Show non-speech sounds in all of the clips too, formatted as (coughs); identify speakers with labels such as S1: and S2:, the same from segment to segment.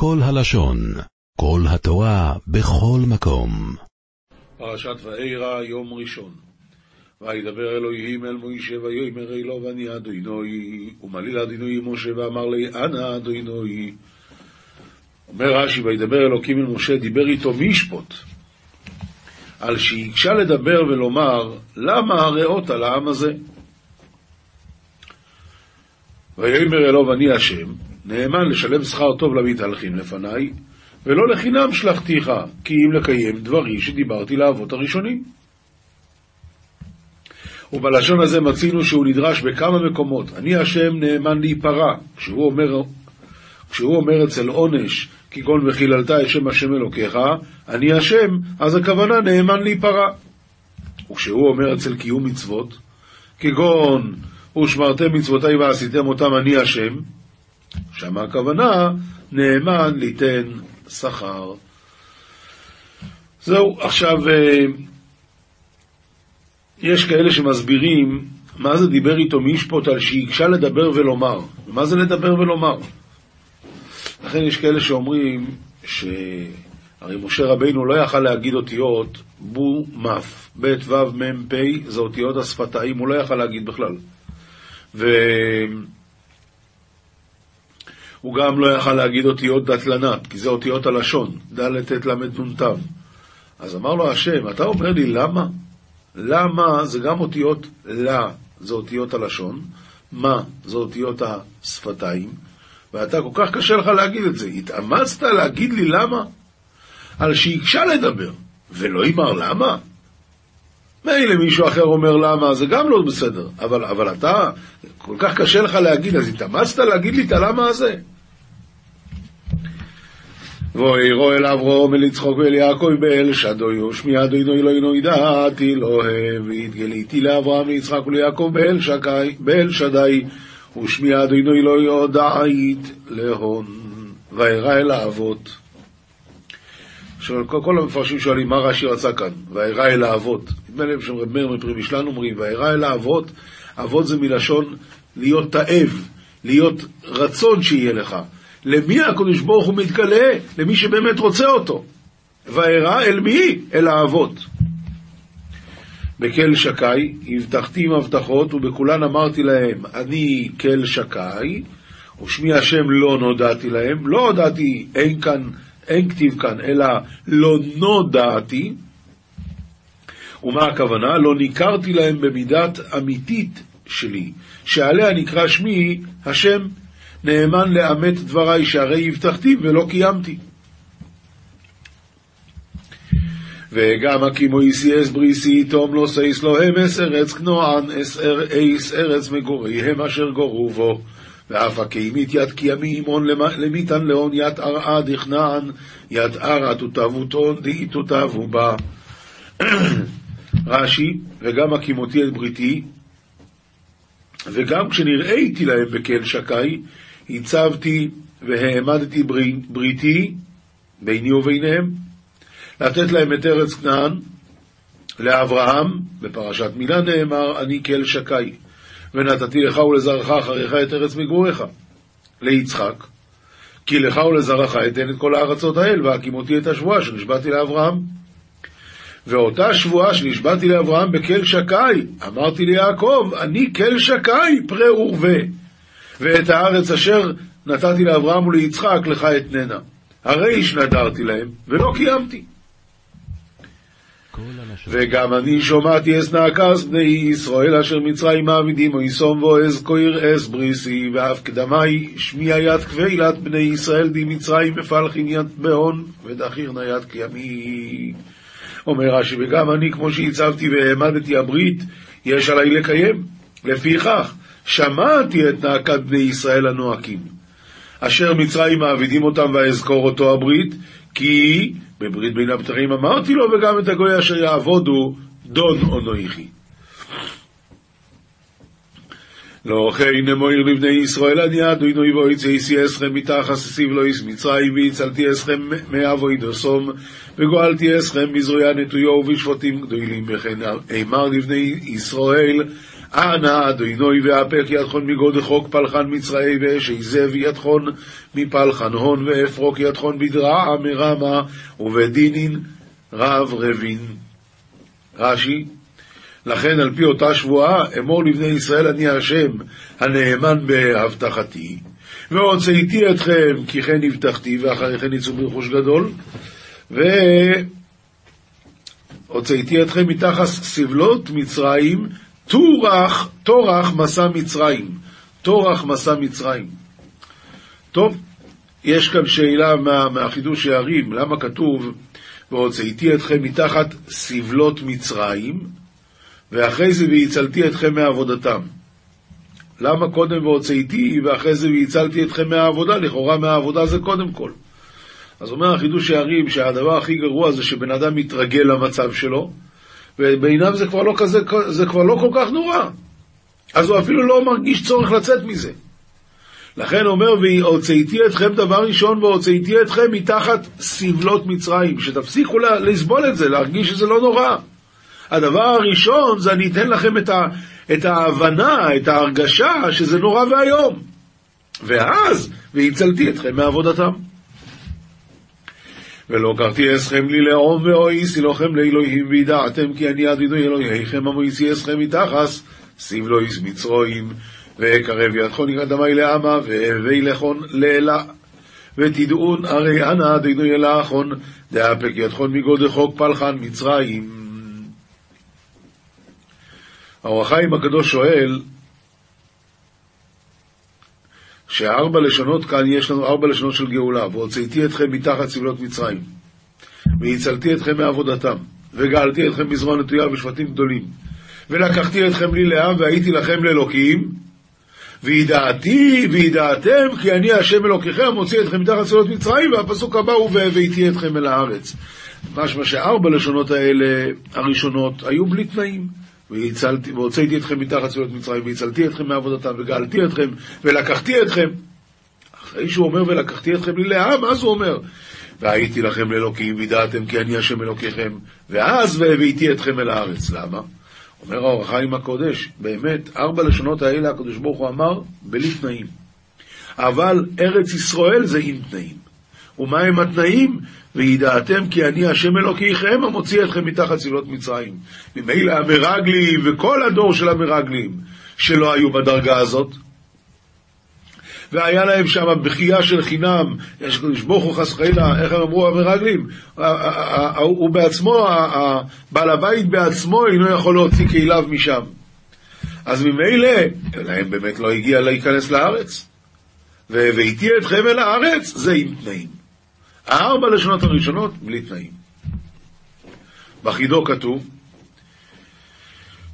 S1: כל הלשון, כל התורה, בכל מקום.
S2: פרשת וארא, יום ראשון. וידבר אלוהים אל מוישה ויאמר אלו ואני אדוני, ומליל אדוני משה ואמר לי אנא אדוני. אומר רש"י, וידבר אלוקים אל משה, דיבר איתו מי ישפוט? על שהקשה לדבר ולומר, למה הרעות על העם הזה? ויאמר אלו ואני השם, נאמן לשלם שכר טוב למתהלכים לפניי, ולא לחינם שלחתיך, כי אם לקיים דברי שדיברתי לאבות הראשונים. ובלשון הזה מצינו שהוא נדרש בכמה מקומות. אני השם נאמן להיפרע. כשהוא אומר, כשהוא אומר אצל עונש, כגון וחיללת את שם השם אלוקיך, אני השם, אז הכוונה נאמן להיפרע. וכשהוא אומר אצל קיום מצוות, כגון ושמרתם מצוותי ועשיתם אותם אני השם, שם הכוונה נאמן ליתן שכר. זהו, עכשיו, אה, יש כאלה שמסבירים מה זה דיבר איתו מי ישפוט על שהקשה לדבר ולומר. מה זה לדבר ולומר? לכן יש כאלה שאומרים שהרי משה רבינו לא יכל להגיד אותיות בו מף, ב' ו' מ' פ' זה אותיות השפתיים, הוא לא יכל להגיד בכלל. והוא גם לא יכל להגיד אותיות דתלנת, כי זה אותיות הלשון, ד' ט' ל' נ'. אז אמר לו השם, אתה אומר לי למה? למה זה גם אותיות לה, זה אותיות הלשון, מה זה אותיות השפתיים, ואתה כל כך קשה לך להגיד את זה. התאמצת להגיד לי למה? על שהקשה לדבר, ולא אמר למה? מילא מישהו אחר אומר למה, זה גם לא בסדר, אבל, אבל אתה, כל כך קשה לך להגיד, אז התאמצת להגיד לי את הלמה הזה? ואירו אל אברום אל יצחוק ואל יעקב באל שדוי ושמיע אדוני אלוהינו ידעתי לא והתגליתי לאברהם ליצחק וליעקב באל שקי באל שדי ושמיע אדוני אלוהי הודעית להון. וארא אל האבות. כל המפרשים שואלים מה רש"י רצה כאן, וארא אל האבות. נדמה לי שרב מאיר מפרי משלן אומרים, וארא אל האבות, אבות זה מלשון להיות תאב, להיות רצון שיהיה לך. למי הקדוש ברוך הוא מתגלה? למי שבאמת רוצה אותו. וארא אל מי? אל האבות. בקל שקי, הבטחתי עם הבטחות, ובכולן אמרתי להם, אני קל שקי, ושמי השם לא נודעתי להם, לא הודעתי, אין כאן, אין כתיב כאן, אלא לא נודעתי. ומה הכוונה? לא ניכרתי להם במידת אמיתית שלי, שעליה נקרא שמי השם. נאמן לאמת דבריי, שהרי הבטחתי ולא קיימתי. וגם הקימו איסי אס בריסי, תום לא סייס לו הם אס ארץ כנוען, אס ארץ מגוריהם אשר גורו בו. ואף הקימית יד קיימי אימון למיתן לאון יד ארעה דכנען, יד ארעה תותבותון דהי תותבו בה. (clears throat) רש"י, וגם הקימותי את בריתי, וגם כשנראיתי להם בקל שקי, הצבתי והעמדתי בריתי ביני וביניהם, לתת להם את ארץ כנען, לאברהם, בפרשת מילה נאמר, אני כאל שקי, ונתתי לך ולזרעך אחריך את ארץ מגוריך. ליצחק, כי לך ולזרעך אתן את כל הארצות האל, והקימותי את השבועה שנשבעתי לאברהם. ואותה שבועה שנשבעתי לאברהם בקל שקי, אמרתי ליעקב, אני קל שקי, פרה ורבה. ואת הארץ אשר נתתי לאברהם וליצחק לך אתננה. הרי שנדרתי להם, ולא קיימתי. וגם אני שומעתי אס נעקס בני ישראל אשר מצרים מעבידים או יסום ואז כויר אס בריסי ואף קדמי שמיע יד כבילת בני ישראל די מצרים מפלחין יד בהון ודחיר נייד כימי. אומר רש"י וגם אני כמו שהצבתי והעמדתי הברית יש עלי לקיים לפיכך שמעתי את נאקת בני ישראל הנואקים, אשר מצרים מעבידים אותם ואזכור אותו הברית, כי בברית בין הבתרים אמרתי לו, וגם את הגוי אשר יעבודו דון אונויכי. לא כן נמויר לבני ישראל אני אדוני ואויצי איסי אסכם מתחת סיב לא איס מצרים והצלתי אסכם מאבוי דוסום וגואלתי אסכם בזרויה נטויו ובשפוטים גדולים וכן אמר לבני ישראל אנא אדינוי ואפק ידחון מגוד חוק פלחן מצראי ואש איזב ידחון מפלחן הון ואפרוק ידחון בדרעה מרמה ובדינין רב רבין. רש"י, לכן על פי אותה שבועה אמור לבני ישראל אני השם הנאמן בהבטחתי והוצאתי אתכם כי כן הבטחתי ואחרי כן יצאו ברכוש גדול והוצאתי אתכם מתחת סבלות מצרים טורח, טורח מסע מצרים. טורח מסע מצרים. טוב, יש כאן שאלה מה, מהחידוש הערים, למה כתוב והוצאתי אתכם מתחת סבלות מצרים, ואחרי זה והצלתי אתכם מעבודתם. למה קודם והוצאתי, ואחרי זה והצלתי אתכם מהעבודה? לכאורה מהעבודה זה קודם כל. אז אומר החידוש הערים שהדבר הכי גרוע זה שבן אדם מתרגל למצב שלו, ובעיניו זה כבר לא כזה, זה כבר לא כל כך נורא. אז הוא אפילו לא מרגיש צורך לצאת מזה. לכן אומר, והוצאתי אתכם דבר ראשון, והוצאתי אתכם מתחת סבלות מצרים, שתפסיקו לסבול את זה, להרגיש שזה לא נורא. הדבר הראשון זה אני אתן לכם את, ה, את ההבנה, את ההרגשה שזה נורא ואיום. ואז, והצלתי אתכם מעבודתם. ולא קרתי אסכם לי לעום ואויסי לכם לאלוהים וידעתם כי אני אדינו אלוהיכם המויסי אסכם מתחס סיבלויס מצרועים ואקרב ידכון יקדמי לעמה והווי לכון לאלה. ותדעון הרי אנא אדינו אלאחון דאפק ידכון מגוד חוק פלחן מצרים. האור החיים הקדוש שואל שארבע לשונות כאן, יש לנו ארבע לשונות של גאולה, והוצאתי אתכם מתחת סבלות מצרים, והצלתי אתכם מעבודתם, וגאלתי אתכם בזרוע נטויה בשבטים גדולים, ולקחתי אתכם לי לעם, והייתי לכם לאלוקים, וידעתי וידעתם כי אני השם אלוקיכם מוציא אתכם מתחת סבלות מצרים והפסוק הבא הוא והבאתי אתכם אל הארץ. משמע שארבע לשונות האלה הראשונות היו בלי תנאים והוצאתי אתכם מתחת סביבות מצרים, והצלתי אתכם מעבודתם, וגאלתי אתכם, ולקחתי אתכם. אחרי שהוא אומר ולקחתי אתכם לי לעם, אז הוא אומר, והייתי לכם לאלוקים, וידעתם כי אני השם אלוקיכם, ואז והבאתי אתכם אל הארץ. למה? אומר האור החיים הקודש, באמת, ארבע לשונות האלה הקדוש ברוך הוא אמר, בלי תנאים. אבל ארץ ישראל זה עם תנאים. ומה הם התנאים? וידעתם כי אני השם אלוקיכם המוציא אתכם מתחת סבלות מצרים. ממילא המרגלים וכל הדור של המרגלים שלא היו בדרגה הזאת, והיה להם שם בכייה של חינם, יש קדוש ברוך הוא חס וחלילה, איך הם אמרו המרגלים? הוא בעצמו, בעל הבית בעצמו אינו יכול להוציא כליו משם. אז ממילא, להם באמת לא הגיע להיכנס לארץ. והייתי אתכם אל הארץ, זה עם תנאים. הארבע לשונות הראשונות, בלי תנאים. בחידו כתוב,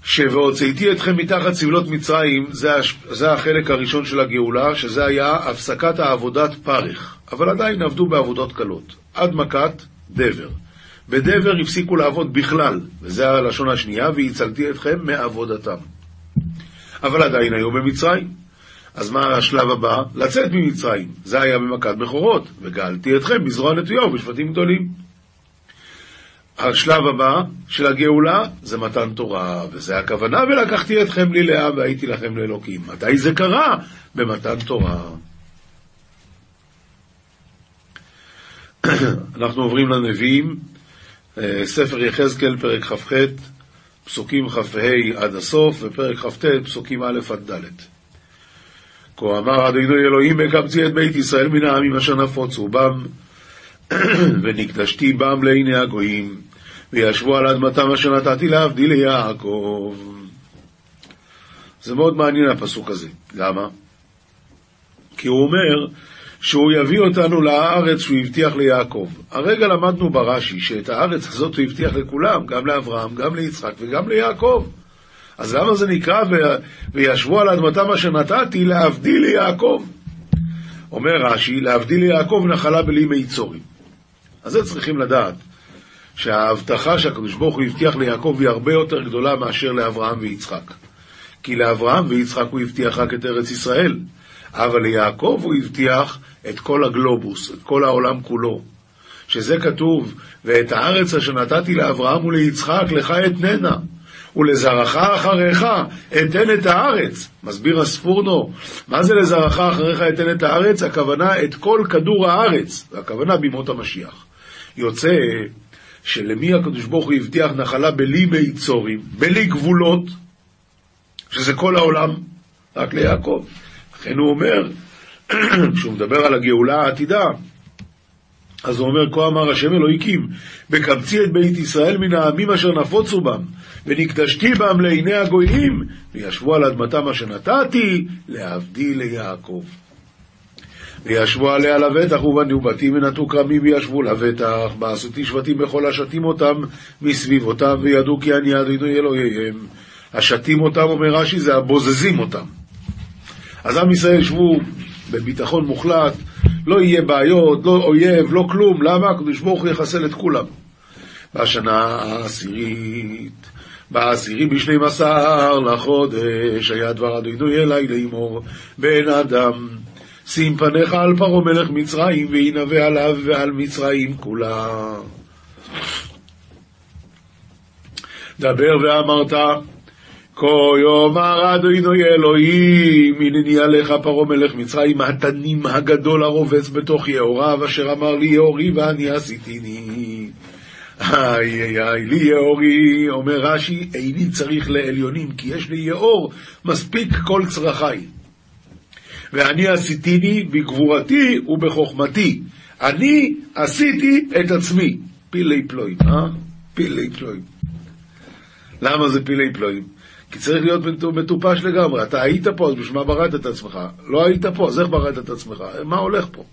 S2: ש"הוצאתי אתכם מתחת סבלות מצרים", זה, זה החלק הראשון של הגאולה, שזה היה הפסקת העבודת פרך, אבל עדיין עבדו בעבודות קלות, עד מכת דבר. בדבר הפסיקו לעבוד בכלל, וזה הלשון השנייה, והצלתי אתכם מעבודתם. אבל עדיין היו במצרים. אז מה השלב הבא? לצאת ממצרים. זה היה במכת בכורות, וגאלתי אתכם בזרוע נטויה ובשבטים גדולים. השלב הבא של הגאולה זה מתן תורה, וזה הכוונה, ולקחתי אתכם לי לעם והייתי לכם לאלוקים. מתי זה קרה? במתן תורה. (coughs) אנחנו עוברים לנביאים, אה, ספר יחזקאל, פרק כ"ח, פסוקים כ"ה עד הסוף, ופרק כ"ט, פסוקים א' עד ד'. כה אמר אדינו אלוהים מקבצי את בית ישראל מן העמים אשר נפוצו בם, (clears throat) ונקדשתי בם לעיני הגויים, וישבו על אדמתם אשר נתתי להבדיל ליעקב. זה מאוד מעניין הפסוק הזה. למה? כי הוא אומר שהוא יביא אותנו לארץ שהוא הבטיח ליעקב. הרגע למדנו ברש"י שאת הארץ הזאת הוא הבטיח לכולם, גם לאברהם, גם ליצחק וגם ליעקב. אז למה זה נקרא וישבו על אדמתם אשר נתתי להבדיל ליעקב? אומר רש"י, להבדיל ליעקב נחלה בלי מיצורים. אז זה צריכים לדעת, שההבטחה שהקדוש ברוך הוא הבטיח ליעקב היא הרבה יותר גדולה מאשר לאברהם ויצחק. כי לאברהם ויצחק הוא הבטיח רק את ארץ ישראל, אבל ליעקב הוא הבטיח את כל הגלובוס, את כל העולם כולו. שזה כתוב, ואת הארץ אשר נתתי לאברהם וליצחק לך אתננה. ולזרעך אחריך אתן את הארץ. מסביר הספורנו, מה זה לזרעך אחריך אתן את הארץ? הכוונה את כל כדור הארץ, הכוונה בימות המשיח. יוצא שלמי הקדוש ברוך הוא הבטיח נחלה בלי מיצורים, בלי גבולות, שזה כל העולם, רק ליעקב. לכן הוא אומר, (clears throat) כשהוא מדבר על הגאולה העתידה, אז הוא אומר, כה אמר השם אלוהיקים, בקבצי את בית ישראל מן העמים אשר נפוצו בם, ונקדשתי בם לעיני הגויים, וישבו על אדמתם אשר נתתי, לעבדי ליעקב. וישבו עליה לבטח, ובנו בתים ונטו כרמים וישבו לבטח, בעשותי שבטים בכל השתים אותם מסביב אותם, וידעו כי אני אדוני אלוהיהם. השתים אותם, אומר רש"י, זה הבוזזים אותם. אז עם ישראל ישבו בביטחון מוחלט, לא יהיה בעיות, לא אויב, לא כלום. למה? הקדוש ברוך הוא יחסל את כולם. בשנה העשירית, בעשירי בשנים עשר לחודש, היה דבר אדוני אלי לאמור, בן אדם, שים פניך על פרעה מלך מצרים, וינבא עליו ועל מצרים כולה. דבר ואמרת, כה יאמר אדוני אלוהים, הנני עליך פרעה מלך מצרים, התנים הגדול הרובץ בתוך יאוריו, אשר אמר לי יאורי ואני עשיתיני. איי איי איי, לי יאורי, אומר רש"י, איני צריך לעליונים, כי יש לי יאור, מספיק כל צרכיי. ואני עשיתיני בגבורתי ובחוכמתי. אני עשיתי את עצמי. פילי פלואים, אה? פילי פלואים. למה זה פילי פלואים? כי צריך להיות מטופש לגמרי. אתה היית פה, אז בשביל מה בראת את עצמך? לא היית פה, אז איך בראת את עצמך? מה הולך פה?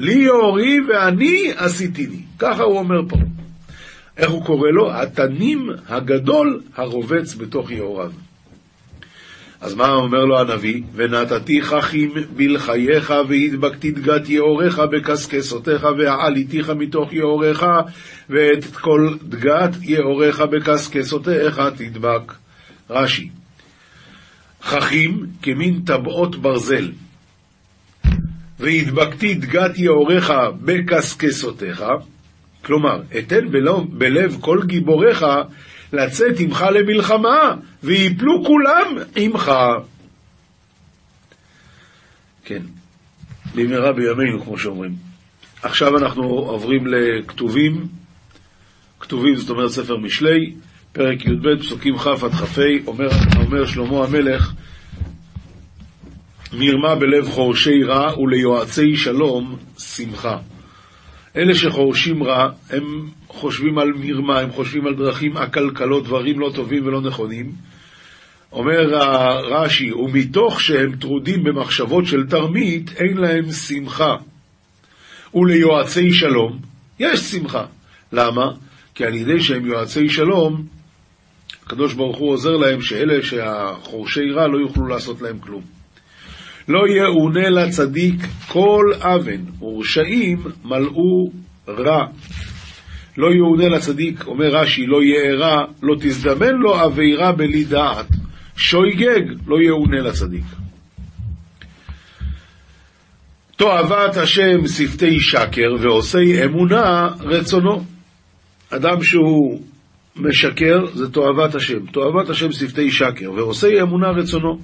S2: לי יאורי ואני עשיתיני. ככה הוא אומר פה. איך הוא קורא לו? התנים הגדול הרובץ בתוך יאוריו. אז מה אומר לו הנביא? ונתתי חכים בלחייך והדבקתי דגת יאוריך בקשקשותיך ועליתיך מתוך יאוריך ואת כל דגת יאוריך בקשקשותיך תדבק. רש"י חכים כמין טבעות ברזל והדבקתי דגת יאוריך בקשקשותיך כלומר, אתן בלב כל גיבוריך לצאת עמך למלחמה, ויפלו כולם עמך. כן, במהרה בימינו, כמו שאומרים. עכשיו אנחנו עוברים לכתובים, כתובים זאת אומרת ספר משלי, פרק י"ב, פסוקים כ' עד כ"ה, אומר, אומר שלמה המלך, מרמה בלב חורשי רע וליועצי שלום שמחה. אלה שחורשים רע, הם חושבים על מרמה, הם חושבים על דרכים עקלקלות, דברים לא טובים ולא נכונים. אומר רש"י, ומתוך שהם טרודים במחשבות של תרמית, אין להם שמחה. וליועצי שלום, יש שמחה. למה? כי על ידי שהם יועצי שלום, הקדוש ברוך הוא עוזר להם שאלה שהחורשי רע לא יוכלו לעשות להם כלום. לא יאונה לצדיק כל אבן, ורשעים מלאו רע. לא יאונה לצדיק, אומר רש"י, לא יארע, לא תזדמן לו עבירה בלי דעת. שויגג, לא יאונה לצדיק. תועבת השם שפתי שקר ועושי אמונה רצונו. אדם שהוא משקר זה תועבת השם. תועבת השם שפתי שקר ועושי אמונה רצונו.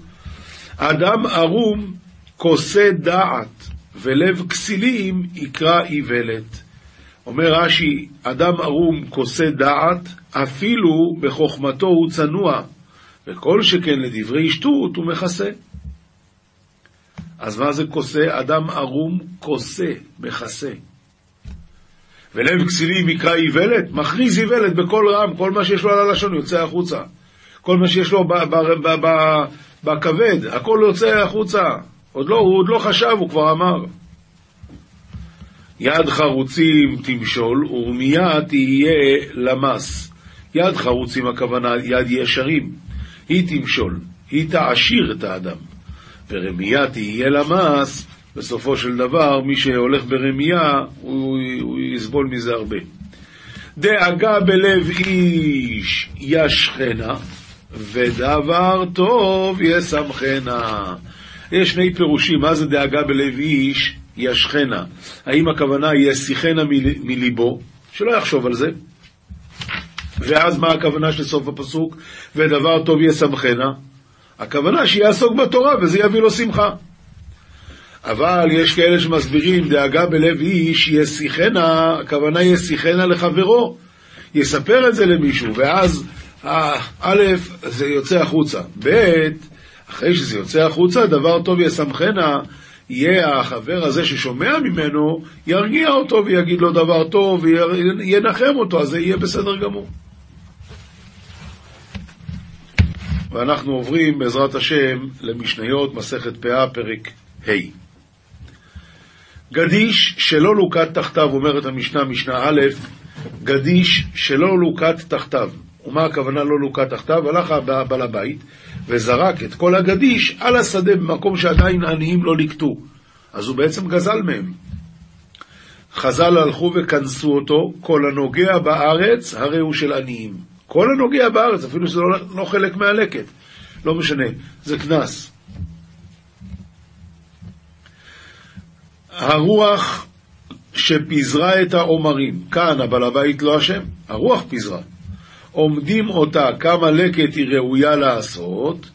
S2: אדם ערום כוסה דעת, ולב כסילים יקרא איוולת. אומר רש"י, אדם ערום כוסה דעת, אפילו בחוכמתו הוא צנוע, וכל שכן לדברי שטות הוא מכסה. אז מה זה כוסה? אדם ערום כוסה, מכסה. ולב כסילים יקרא איוולת? מכריז איוולת בקול רם, כל מה שיש לו על הלשון יוצא החוצה. כל מה שיש לו בכבד, הכל יוצא החוצה. עוד לא, הוא עוד לא חשב, הוא כבר אמר. יד חרוצים תמשול, ורמייה תהיה למס. יד חרוצים הכוונה יד ישרים. היא תמשול, היא תעשיר את האדם. ורמייה תהיה למס, בסופו של דבר, מי שהולך ברמייה, הוא, הוא יסבול מזה הרבה. דאגה בלב איש ישכנה, ודבר טוב ישמחנה. יש שני פירושים, מה זה דאגה בלב איש ישכנה? האם הכוונה יסיחנה מליבו, שלא יחשוב על זה, ואז מה הכוונה של סוף הפסוק? ודבר טוב ישמחנה? הכוונה שיעסוק בתורה וזה יביא לו שמחה. אבל יש כאלה שמסבירים דאגה בלב איש ישיחנה, הכוונה ישיחנה לחברו, יספר את זה למישהו, ואז א', זה יוצא החוצה, ב', אחרי שזה יוצא החוצה, דבר טוב ישמחנה, יהיה החבר הזה ששומע ממנו, ירגיע אותו ויגיד לו דבר טוב וינחם אותו, אז זה יהיה בסדר גמור. ואנחנו עוברים בעזרת השם למשניות מסכת פאה, פרק ה'. גדיש שלא לוקט תחתיו, אומרת המשנה, משנה א', גדיש שלא לוקט תחתיו. ומה הכוונה לא לוקט תחתיו? הלך בעל הבית וזרק את כל הגדיש על השדה במקום שעדיין עניים לא ליקטו. אז הוא בעצם גזל מהם. חז"ל הלכו וכנסו אותו, כל הנוגע בארץ הרי הוא של עניים. כל הנוגע בארץ, אפילו שזה לא, לא חלק מהלקט. לא משנה, זה קנס. הרוח שפיזרה את העומרים, כאן הבעל הבית לא אשם, הרוח פיזרה. עומדים אותה כמה לקט היא ראויה לעשות,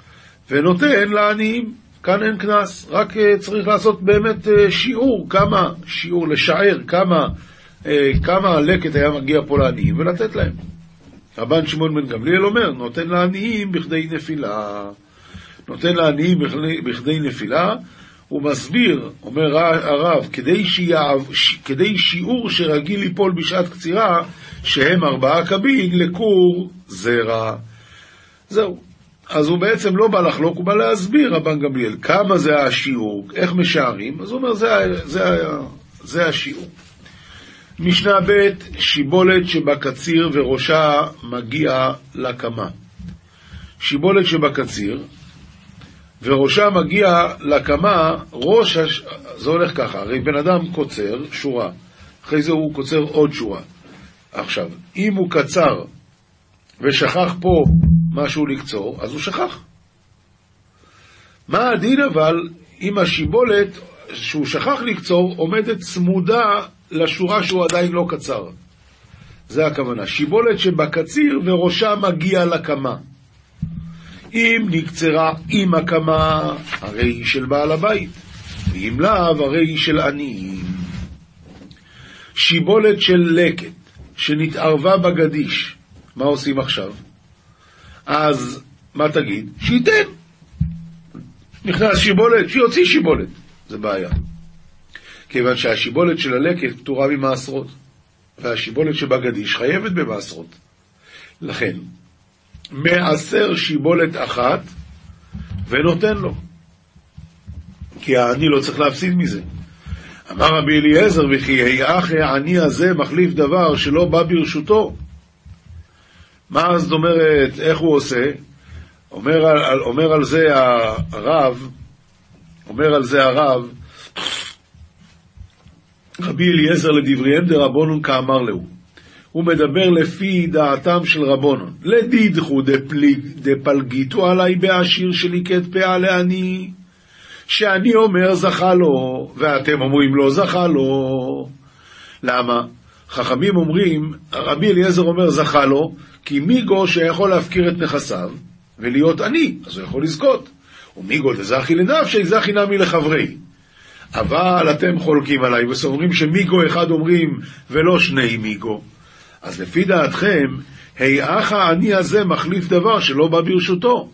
S2: ונותן לעניים. כאן אין קנס, רק אה, צריך לעשות באמת אה, שיעור, כמה, שיעור לשער, כמה, אה, כמה לקט היה מגיע פה לעניים ולתת להם. רבן שמעון בן גמליאל אומר, נותן לעניים בכדי נפילה. נותן לעניים בכדי, נפילה, הוא מסביר, אומר הרב, כדי, שיעב, כדי שיעור שרגיל ליפול בשעת קצירה, שהם ארבעה קבין, לכור זרע. זהו. אז הוא בעצם לא בא לחלוק, הוא בא להסביר, רבן גמליאל, כמה זה השיעור, איך משערים, אז הוא אומר, זה, זה, זה השיעור. משנה ב' שיבולת שבקציר וראשה מגיע לקמה. שיבולת שבקציר וראשה מגיע לקמה, ראש, הש... זה הולך ככה, הרי בן אדם קוצר שורה, אחרי זה הוא קוצר עוד שורה. עכשיו, אם הוא קצר ושכח פה משהו לקצור, אז הוא שכח. מה הדין אבל אם השיבולת שהוא שכח לקצור עומדת צמודה לשורה שהוא עדיין לא קצר? זה הכוונה. שיבולת שבקציר וראשה מגיע לקמה. אם נקצרה עם הקמה, הרי היא של בעל הבית, ואם לאו, הרי היא של עניים. שיבולת של לקט שנתערבה בגדיש, מה עושים עכשיו? אז מה תגיד? שייתן. נכנס שיבולת, שיוציא שיבולת. זה בעיה. כיוון שהשיבולת של הלקט פטורה ממעשרות, והשיבולת שבגדיש חייבת במעשרות. לכן, מעשר שיבולת אחת ונותן לו. כי העני לא צריך להפסיד מזה. אמר רבי אליעזר, וכי היאך העני הזה מחליף דבר שלא בא ברשותו. מה זאת אומרת, איך הוא עושה? אומר על, אומר על זה הרב, אומר על זה הרב, רבי אליעזר לדבריהם דרבונון כאמר להו. הוא מדבר לפי דעתם של רבונון. לדידחו דפלגיתו עלי בעשיר שליקט פאה לעני, שאני אומר זכה לו, ואתם אומרים לא זכה לו. למה? חכמים אומרים, רבי אליעזר אומר זכה לו, כי מיגו שיכול להפקיר את נכסיו ולהיות עני, אז הוא יכול לזכות. ומיגו דזכי לנפשי, זכי נמי לחברי. אבל אתם חולקים עליי וסוברים שמיגו אחד אומרים ולא שני מיגו. אז לפי דעתכם, היאך העני הזה מחליף דבר שלא בא ברשותו.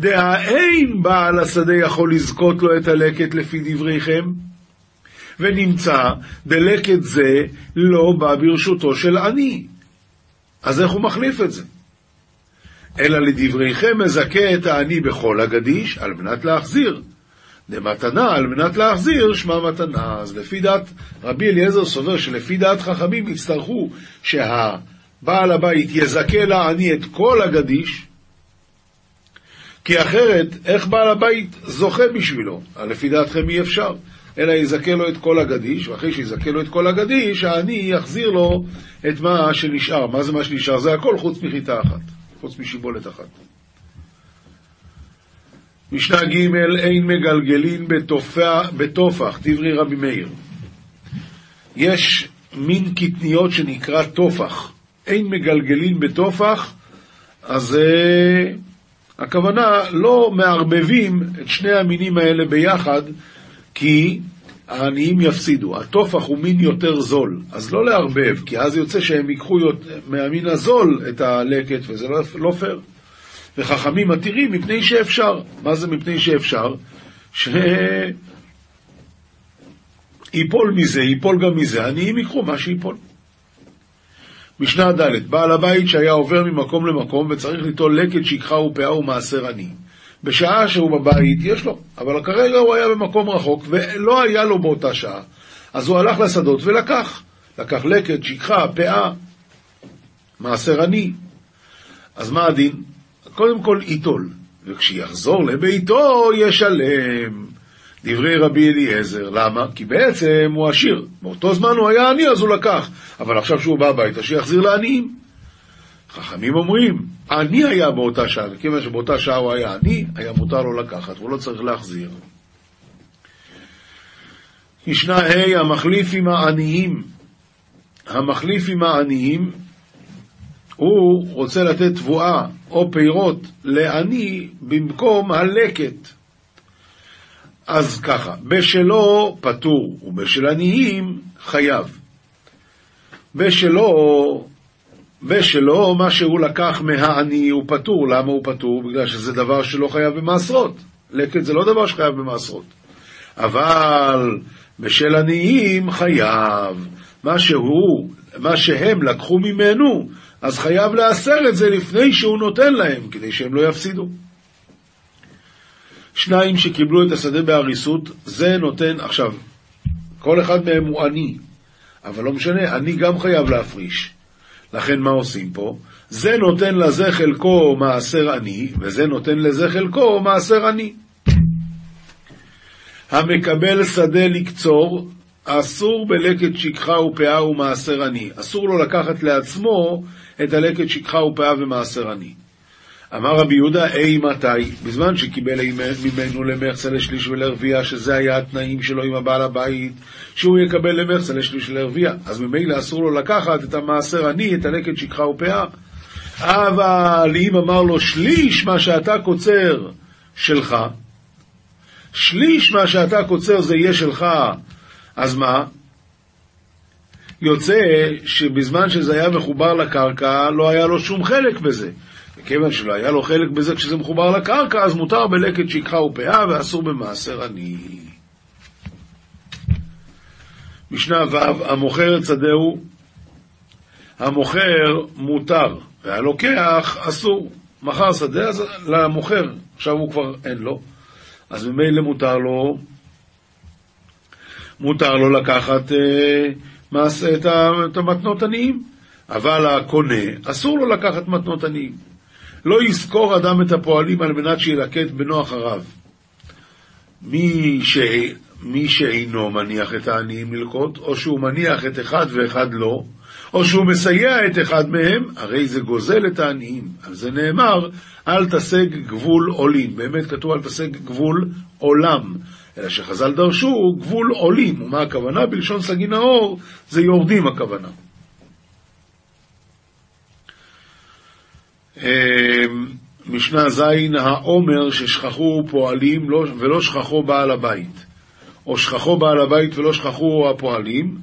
S2: דהאין בעל השדה יכול לזכות לו את הלקט לפי דבריכם? ונמצא דלקט זה לא בא ברשותו של עני. אז איך הוא מחליף את זה? אלא לדבריכם מזכה את העני בכל הגדיש על מנת להחזיר. דמתנה על מנת להחזיר שמה מתנה. אז לפי דעת רבי אליעזר סובר שלפי דעת חכמים יצטרכו שהבעל הבית יזכה לעני את כל הגדיש, כי אחרת איך בעל הבית זוכה בשבילו? לפי דעתכם אי אפשר. אלא יזכה לו את כל הגדיש, ואחרי שיזכה לו את כל הגדיש, העני יחזיר לו את מה שנשאר. מה זה מה שנשאר? זה הכל חוץ מחיטה אחת, חוץ משיבולת אחת. משנה ג' אין מגלגלין בתופח, דברי רבי מאיר. יש מין קטניות שנקרא תופח. אין מגלגלין בתופח, אז uh, הכוונה לא מערבבים את שני המינים האלה ביחד, כי העניים יפסידו. התופח הוא מין יותר זול, אז לא לערבב, כי אז יוצא שהם ייקחו מהמין הזול את הלקט, וזה לא, לא פייר. וחכמים מתירים מפני שאפשר. מה זה מפני שאפשר? שיפול מזה, ייפול גם מזה, עניים ייקחו מה שיפול. משנה ד' בעל הבית שהיה עובר ממקום למקום וצריך ליטול לקט, שכחה ופאה ומעשר עני. בשעה שהוא בבית, יש לו, אבל כרגע הוא היה במקום רחוק ולא היה לו באותה שעה. אז הוא הלך לשדות ולקח. לקח לקט, שכחה, פאה, מעשר עני. אז מה הדין? קודם כל ייטול, וכשיחזור לביתו ישלם. דברי רבי אליעזר, למה? כי בעצם הוא עשיר. באותו זמן הוא היה עני אז הוא לקח, אבל עכשיו שהוא בא הביתה שיחזיר לעניים. חכמים אומרים, עני היה באותה שעה, וכיוון שבאותה שעה הוא היה עני, היה מותר לו לקחת, והוא לא צריך להחזיר. משנה ה' המחליף עם העניים, המחליף עם העניים, הוא רוצה לתת תבואה או פירות לעני במקום הלקט. אז ככה, בשלו פטור ובשל עניים חייב. בשלו ושלא מה שהוא לקח מהעני הוא פטור. למה הוא פטור? בגלל שזה דבר שלא חייב במעשרות. לקט זה לא דבר שחייב במעשרות. אבל בשל עניים חייב. מה שהוא, מה שהם לקחו ממנו, אז חייב לאסר את זה לפני שהוא נותן להם, כדי שהם לא יפסידו. שניים שקיבלו את השדה בהריסות, זה נותן, עכשיו, כל אחד מהם הוא עני, אבל לא משנה, אני גם חייב להפריש. לכן מה עושים פה? זה נותן לזה חלקו מעשר עני, וזה נותן לזה חלקו מעשר עני. המקבל שדה לקצור, אסור בלקט שכחה ופאה ומעשר עני. אסור לו לקחת לעצמו את הלקט שכחה ופאה ומעשר עני. אמר רבי יהודה, אי מתי? בזמן שקיבל ממנו למחצה לשליש ולרביע, שזה היה התנאים שלו עם הבעל הבית, שהוא יקבל למחצה לשליש ולרביע. אז ממילא אסור לו לקחת את המעשר עני, את הלקט שכחה ופאה. אבל אם אמר לו שליש מה שאתה קוצר שלך, שליש מה שאתה קוצר זה יהיה שלך, אז מה? יוצא שבזמן שזה היה מחובר לקרקע, לא היה לו שום חלק בזה. וכיוון שלא היה לו חלק בזה כשזה מחובר לקרקע, אז מותר בלקט שכחה ופאה ואסור במעשר עני. משנה ו' המוכר את שדהו, המוכר מותר, והלוקח אסור. מכר שדה אז למוכר, עכשיו הוא כבר אין לו, אז ממילא מותר לו, מותר לו לקחת אה, מס, את, את המתנות עניים, אבל הקונה, אסור לו לקחת מתנות עניים. לא יזכור אדם את הפועלים על מנת שילקט בנו אחריו. מי, ש... מי שאינו מניח את העניים ללקוט, או שהוא מניח את אחד ואחד לא, או שהוא מסייע את אחד מהם, הרי זה גוזל את העניים. על זה נאמר, אל תשג גבול עולים. באמת כתוב אל תשג גבול עולם. אלא שחז"ל דרשו גבול עולים. ומה הכוונה? בלשון סגי נאור זה יורדים הכוונה. משנה ז' העומר ששכחו פועלים לא, ולא שכחו בעל הבית, או שכחו בעל הבית ולא שכחו הפועלים,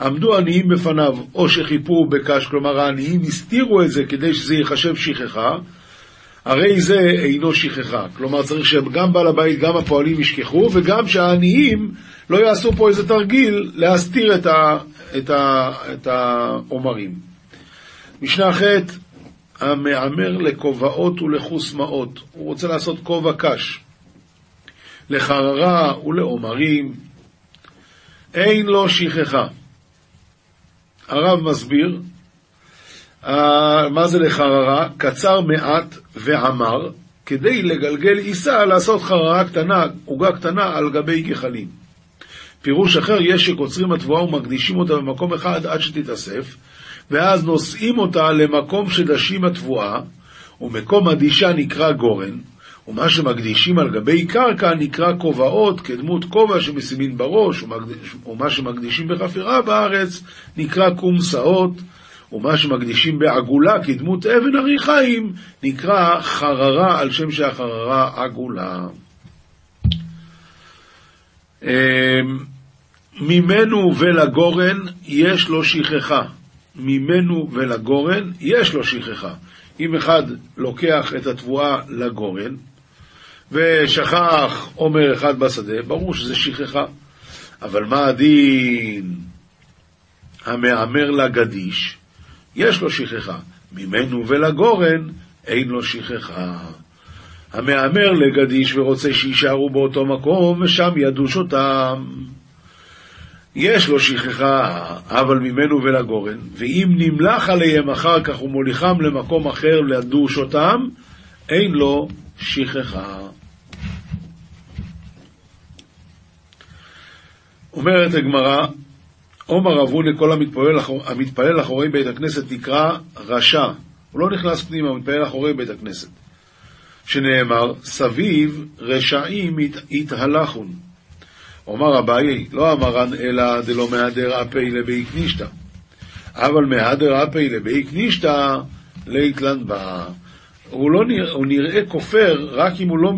S2: עמדו עניים בפניו, או שחיפו בקש, כלומר העניים הסתירו את זה כדי שזה ייחשב שכחה, הרי זה אינו שכחה. כלומר צריך שגם בעל הבית, גם הפועלים ישכחו, וגם שהעניים לא יעשו פה איזה תרגיל להסתיר את העומרים. משנה ח' המהמר לכובעות ולחוסמאות. הוא רוצה לעשות כובע קש. לחררה ולעומרים. אין לו שכחה. הרב מסביר, uh, מה זה לחררה? קצר מעט ועמר, כדי לגלגל עיסה לעשות חררה קטנה, עוגה קטנה על גבי גחלים. פירוש אחר, יש שקוצרים התבואה ומקדישים אותה במקום אחד עד שתתאסף, ואז נושאים אותה למקום שדשים התבואה, ומקום הדישה נקרא גורן, ומה שמקדישים על גבי קרקע נקרא כובעות, כדמות כובע שמשימים בראש, ומה שמקדישים בחפירה בארץ נקרא קומסאות, ומה שמקדישים בעגולה כדמות אבן ארי חיים נקרא חררה על שם שהחררה עגולה. אמ, ממנו ולגורן יש לו שכחה. ממנו ולגורן יש לו שכחה. אם אחד לוקח את התבואה לגורן ושכח עומר אחד בשדה, ברור שזה שכחה. אבל מה הדין המהמר לגדיש? יש לו שכחה. ממנו ולגורן אין לו שכחה. המהמר לגדיש ורוצה שיישארו באותו מקום, ושם ידוש אותם. יש לו שכחה, אבל ממנו ולגורן, ואם נמלח עליהם אחר כך ומוליכם למקום אחר לדוש אותם, אין לו שכחה. אומרת הגמרא, עומר אבונה כל המתפלל, המתפלל אחורי בית הכנסת נקרא רשע. הוא לא נכנס פנימה, הוא מתפלל אחורי בית הכנסת. שנאמר, סביב רשעים יתהלכון. אומר אביי, לא אמרן אלא דלא מהדר אפי לבי קנישתא. אבל מהדר אפי לבי קנישתא ליתלן בה. הוא, לא נראה, הוא נראה כופר רק אם הוא לא,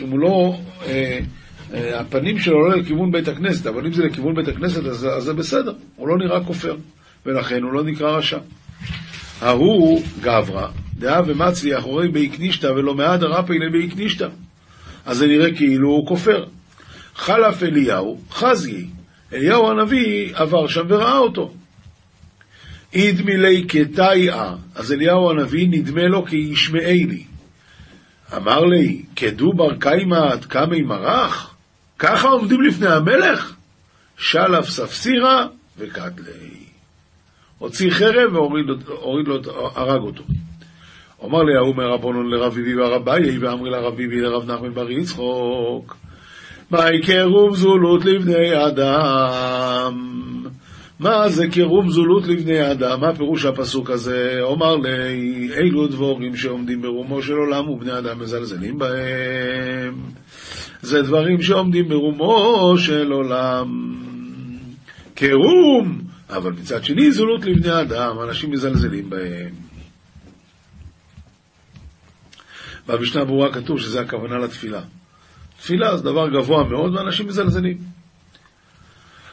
S2: אם הוא לא אה, אה, הפנים שלו לא לכיוון בית הכנסת, אבל אם זה לכיוון בית הכנסת אז, אז זה בסדר, הוא לא נראה כופר, ולכן הוא לא נקרא רשע. ההוא גברא, דאה ומצלי אחורי בי קנישתא ולא מהדר אפי לבי קנישתא. אז זה נראה כאילו הוא כופר. חלף אליהו, חזי, אליהו הנביא עבר שם וראה אותו. אידמילי כתאיה, אז אליהו הנביא נדמה לו כי ישמעי לי. אמר לי, כדובר קיימת קמי מרח? ככה עומדים לפני המלך? שלף ספסירה וקטלי. הוציא חרב והוריד לו, הרג אותו. אמר לי ההוא מרבונון לרביבי והרביי, ואמרי לרביבי לרב נחמן בר יצחוק. מהי קירוב זולות לבני אדם? מה זה קירוב זולות לבני אדם? מה פירוש הפסוק הזה? אומר לי, אילו דבורים שעומדים ברומו של עולם ובני אדם מזלזלים בהם. זה דברים שעומדים ברומו של עולם. קירום, אבל מצד שני זולות לבני אדם, אנשים מזלזלים בהם. במשנה ברורה כתוב שזה הכוונה לתפילה. תפילה זה דבר גבוה מאוד, ואנשים מזלזלים.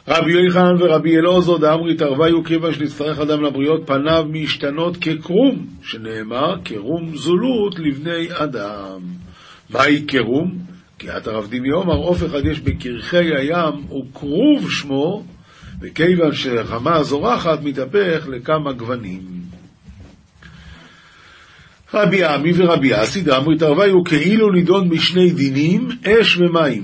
S2: רבי יוחנן ורבי אלעזר דאמרי תרוויו כיוון שנצטרך אדם לבריות, פניו משתנות כקרום, שנאמר קרום זולות לבני אדם. מהי קרום? כי את הרב דימי אומר, עוף אחד יש בקרחי הים, וכרוב שמו, וכיוון שרמה זורחת, מתהפך לכמה גוונים. רבי עמי ורבי אסי דאמרי תרוויו כאילו נידון בשני דינים, אש ומים.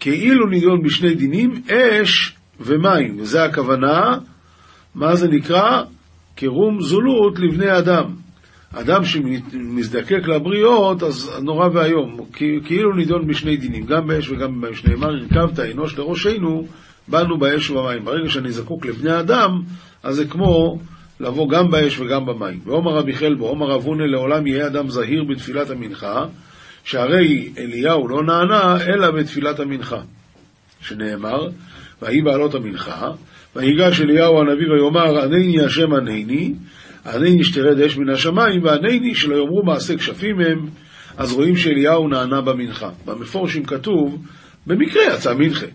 S2: כאילו נידון בשני דינים, אש ומים. וזה הכוונה, מה זה נקרא? קירום זולות לבני אדם. אדם שמזדקק לבריות, אז נורא ואיום. כאילו נידון בשני דינים, גם באש וגם במים. שנאמר, הרכבת אנוש לראשנו, באנו באש ובמים. ברגע שאני זקוק לבני אדם, אז זה כמו לבוא גם באש וגם במים. ואומר רבי חלבו, אומר אבונה לעולם יהיה אדם זהיר בתפילת המנחה, שהרי אליהו לא נענה אלא בתפילת המנחה. שנאמר, ויהי בעלות המנחה, ויגש אליהו הנביא ויאמר, ענני השם ענני, ענני שתרד אש מן השמיים, וענני שלא יאמרו מעשה כשפים הם, אז רואים שאליהו נענה במנחה. במפורשים כתוב, במקרה יצא מנחה.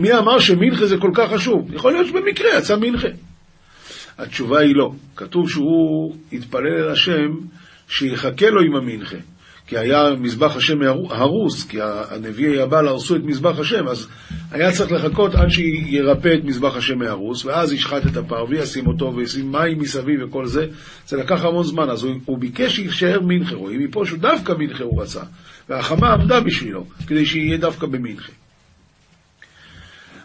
S2: מי אמר שמנחה זה כל כך חשוב? יכול להיות שבמקרה יצא מנחה. התשובה היא לא. כתוב שהוא התפלל אל השם שיחכה לו עם המנחה. כי היה מזבח השם הרוס, כי הנביאי הבעל הרסו את מזבח השם, אז היה צריך לחכות עד שירפא את מזבח השם מהרוס, ואז ישחט את הפר וישים אותו וישים מים מסביב וכל זה. זה לקח המון זמן, אז הוא, הוא ביקש שיישאר מנחה, רואים מפה שהוא דווקא מנחה הוא רצה, והחמה עמדה בשבילו, כדי שיהיה דווקא במנחה.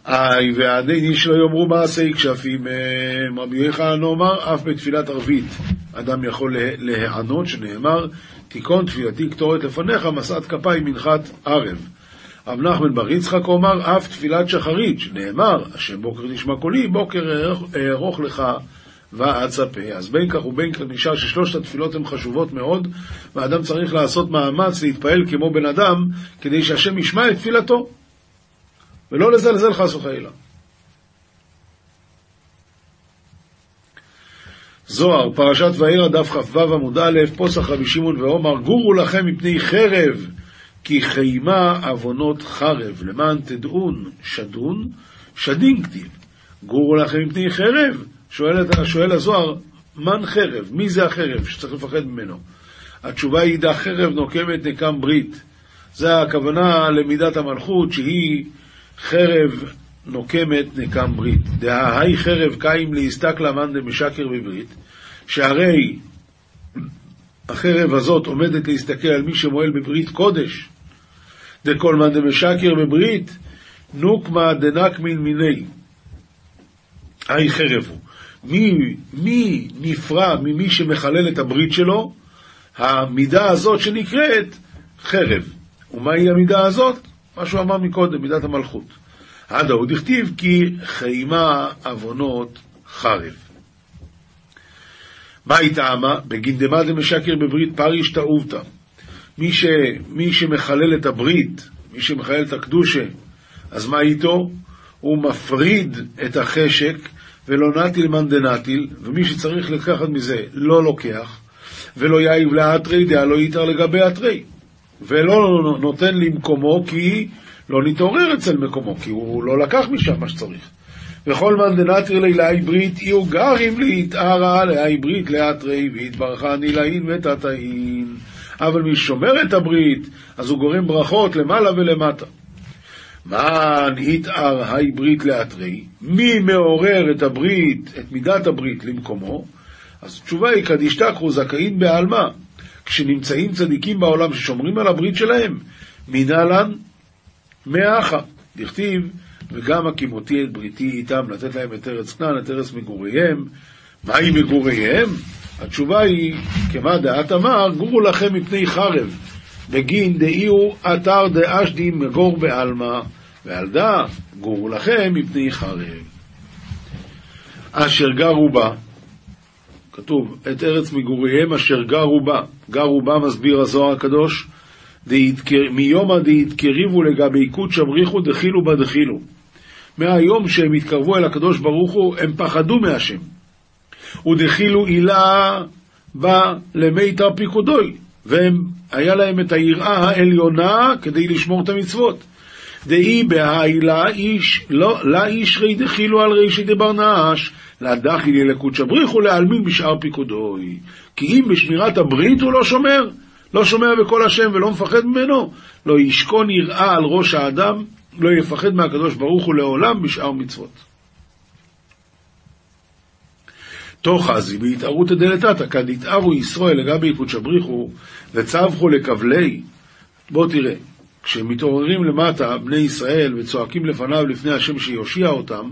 S2: איי, ועדי שלא יאמרו מעשי כשפים הם. רבי יוחנן אומר, אף בתפילת ערבית אדם יכול להיענות, שנאמר, תיכון תפילתי קטורת לפניך, משאת כפיים מנחת ערב. רב נחמן בר יצחק אומר, אף תפילת שחרית, שנאמר, השם בוקר נשמע קולי, בוקר אערוך לך ואצפה. אז בין כך ובין כך נשאר ששלושת התפילות הן חשובות מאוד, ואדם צריך לעשות מאמץ להתפעל כמו בן אדם, כדי שהשם ישמע את תפילתו. ולא לזלזל חס וחלילה. זוהר, פרשת וארא, דף כ"ו עמוד א', פוסח רבי שמעון ועומר, גורו לכם מפני חרב, כי חיימה עוונות חרב, למען תדעון שדון, שדין כתיב. גורו לכם מפני חרב, שואל, שואל הזוהר, מן חרב? מי זה החרב שצריך לפחד ממנו? התשובה היא, דה חרב נוקמת נקם ברית. זה הכוונה למידת המלכות, שהיא חרב נוקמת נקם ברית. דהי חרב קיים להסתכלה מאן דמשקר בברית, שהרי החרב הזאת עומדת להסתכל על מי שמועל בברית קודש. דכל מאן דמשקר בברית, נוקמה דנקמין מיני. היי חרב הוא. מי, מי נפרע ממי שמחלל את הברית שלו? המידה הזאת שנקראת חרב. ומהי המידה הזאת? מה שהוא אמר מקודם, מידת המלכות. עד ההוא דכתיב כי חיימה עוונות חרב. מה היא טעמה? בגין דמא דמשקר בברית פריש תאובתא. מי, ש, מי שמחלל את הברית, מי שמחלל את הקדושה, אז מה איתו? הוא מפריד את החשק ולא נטיל מאן דנטיל, ומי שצריך לקחת מזה לא לוקח, ולא יאיב לאתרי דעה לא יתר לגבי אתרי, ולא נותן למקומו כי לא נתעורר אצל מקומו, כי הוא לא לקח משם מה שצריך. וכל מאן דנטרי לילה ברית, אי גרים להתערה לאי ברית לאתרי, והתברכה נילאין ותתאין. אבל מי שומר את הברית, אז הוא גורם ברכות למעלה ולמטה. מן התאר היי ברית לאתרי, מי מעורר את הברית, את מידת הברית למקומו? אז התשובה היא, קדישתקחו זכאית בעלמא. כשנמצאים צדיקים בעולם ששומרים על הברית שלהם, מנהלן מאחה. דכתיב, וגם הקימותי את בריתי איתם, לתת להם את ארץ כנען, את ארץ מגוריהם. מהי מגוריהם? התשובה היא, כמה דעת אמר, גורו לכם מפני חרב, בגין דאיהו אתר דאשדי מגור בעלמא, ועל דא גורו לכם מפני חרב. אשר גרו בה, כתוב, את ארץ מגוריהם אשר גרו בה. גרו בה, מסביר הזוהר הקדוש, מיומא דהתקריבו לגבי קודשא בריחו דחילו בה דחילו. מהיום שהם התקרבו אל הקדוש ברוך הוא, הם פחדו מהשם. ודחילו עילה בה למיתר פיקודוי, והיה להם את היראה העליונה כדי לשמור את המצוות. דאי בהעילה איש, לא, לה אישרי דחילו על רישי דברנש, להדחילי לקודשא בריחו להעלמין בשאר פיקודוי. כי אם בשמירת הברית הוא לא שומר, לא שומע בקול השם ולא מפחד ממנו, לא ישכון יראה על ראש האדם, לא יפחד מהקדוש ברוך הוא לעולם בשאר מצוות. תוך אז בהתערותא דלתתא, כד יתערו ישראל לגבי קודשא בריחו וצווחו לכבלי. בוא תראה, כשמתעוררים למטה בני ישראל וצועקים לפניו לפני השם שיושיע אותם,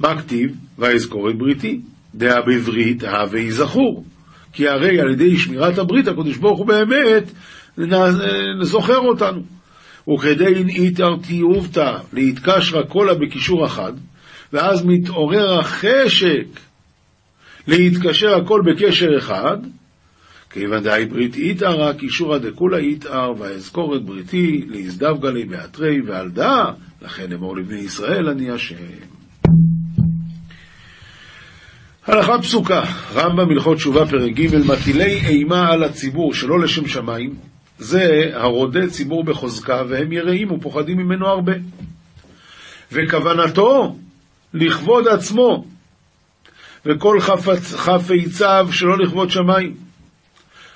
S2: מה כתיב? ויזכור את בריתי, דעה בברית, הווה יזכור. כי הרי על ידי שמירת הברית הקדוש ברוך הוא באמת זוכר אותנו. וכדי איתר תיעובתא להתקשרה קולה בקישור אחד, ואז מתעורר החשק להתקשר הכל בקשר אחד, כיוון דהי ברית איתרא, קישורא דכולא איתר, ואזכור את בריתי, להזדב גלי באתרי ועל דא, לכן אמור לבני ישראל אני השם. הלכה פסוקה, רמב"ם הלכות תשובה פרק ג' מטילי אימה על הציבור שלא לשם שמיים, זה הרודה ציבור בחוזקה והם יראים ופוחדים ממנו הרבה. וכוונתו לכבוד עצמו, וכל חפצ, חפיציו שלא לכבוד שמיים.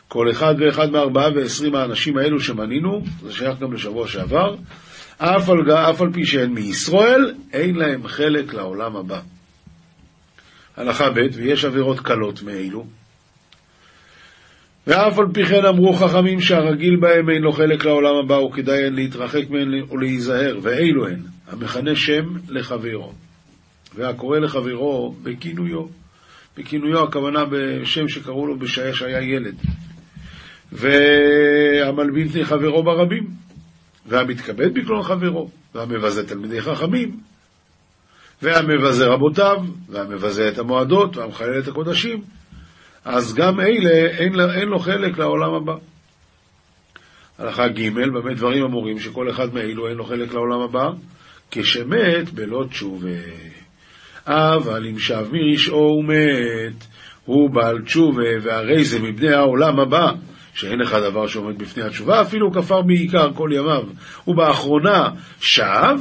S2: כל אחד ואחד מארבעה ועשרים האנשים האלו שמנינו, זה שייך גם לשבוע שעבר, אף על, אף על פי שהן מישראל, אין להם חלק לעולם הבא. הלכה ב', ויש עבירות קלות מאלו. ואף על פי כן אמרו חכמים שהרגיל בהם אין לו חלק לעולם הבא, וכדאי הן להתרחק מהן ולהיזהר, ואלו הן, המכנה שם לחברו, והקורא לחברו בכינויו. בכינויו הכוונה בשם שקראו לו בשעה שהיה ילד. והמלבין פני חברו ברבים, והמתכבד בקלון חברו, והמבזה תלמידי חכמים, והמבזה רבותיו, והמבזה את המועדות, והמחלל את הקודשים, אז גם אלה אין, אין לו חלק לעולם הבא. הלכה ג' במה דברים אמורים שכל אחד מאלו אין לו חלק לעולם הבא, כשמת בלא תשובה. אבל אם שב מרשעו ומת, הוא בעל תשובה, והרי זה מבני העולם הבא, שאין לך דבר שעומד בפני התשובה, אפילו כפר בעיקר כל ימיו. ובאחרונה שב,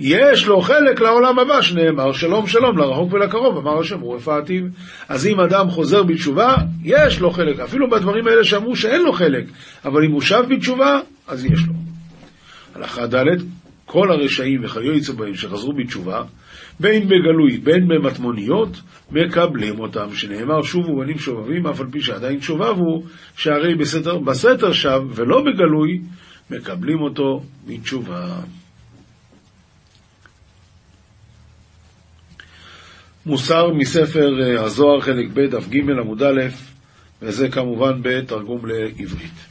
S2: יש לו חלק לעולם הבא, שנאמר שלום שלום לרחוק ולקרוב, אמר השם הוא רפאתיו. אז אם אדם חוזר בתשובה, יש לו חלק, אפילו בדברים האלה שאמרו שאין לו חלק, אבל אם הוא שב בתשובה, אז יש לו. הלכה ד' כל הרשעים וכיוצא בהם שחזרו בתשובה, בין בגלוי בין במטמוניות, מקבלים אותם, שנאמר שובו בנים שובבים, אף על פי שעדיין שובבו, שהרי בסתר, בסתר שב ולא בגלוי, מקבלים אותו בתשובה. מוסר מספר אה, הזוהר חלק ב' דף ג' עמוד א', וזה כמובן בתרגום לעברית.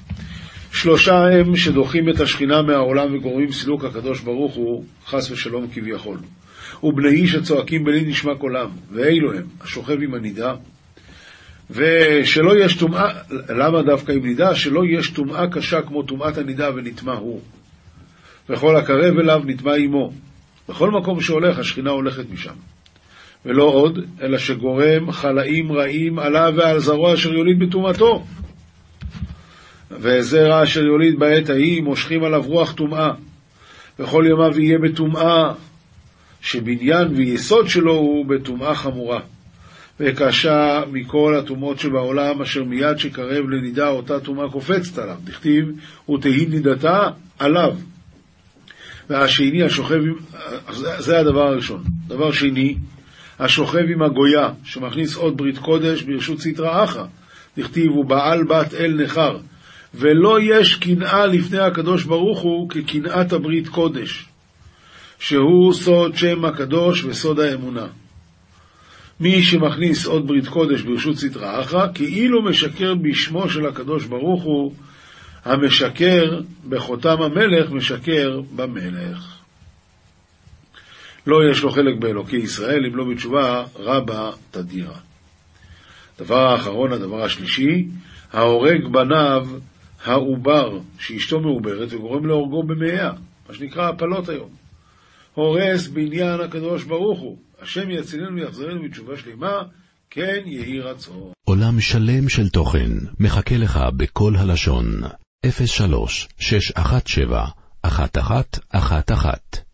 S2: שלושה הם שדוחים את השכינה מהעולם וגורמים סילוק הקדוש ברוך הוא, חס ושלום כביכול. ובני איש הצועקים בלי נשמע קולם, ואלו הם, השוכב עם הנידה, ושלא יש טומאה, למה דווקא עם נידה? שלא יש טומאה קשה כמו טומאת הנידה ונטמע הוא. וכל הקרב אליו נטמע עמו. בכל מקום שהולך, השכינה הולכת משם. ולא עוד, אלא שגורם חלאים רעים עליו ועל זרוע אשר יוליד בטומאתו. וזרע אשר יוליד בעת ההיא, מושכים עליו רוח טומאה. וכל ימיו יהיה בטומאה, שבניין ויסוד שלו הוא בטומאה חמורה. וקשה מכל הטומאות שבעולם, אשר מיד שקרב לנידה אותה טומאה קופצת עליו. דכתיב, ותהי נידתה עליו. והשני, השוכב עם... זה הדבר הראשון. דבר שני, השוכב עם הגויה, שמכניס עוד ברית קודש ברשות סטרא אחא. דכתיב, הוא בעל בת אל נכר. ולא יש קנאה לפני הקדוש ברוך הוא כקנאת הברית קודש, שהוא סוד שם הקדוש וסוד האמונה. מי שמכניס עוד ברית קודש ברשות סטרא אחרא, כאילו משקר בשמו של הקדוש ברוך הוא, המשקר בחותם המלך, משקר במלך. לא יש לו חלק באלוקי ישראל, אם לא בתשובה רבה תדירה. דבר האחרון, הדבר השלישי, ההורג בניו העובר שאשתו מעוברת וגורם להורגו במאיה, מה שנקרא הפלות היום. הורס בעניין הקדוש ברוך הוא, השם יצילנו ויחזרנו בתשובה שלמה, כן יהי רצון.
S1: עולם שלם של תוכן מחכה לך בכל הלשון, 03 617 1111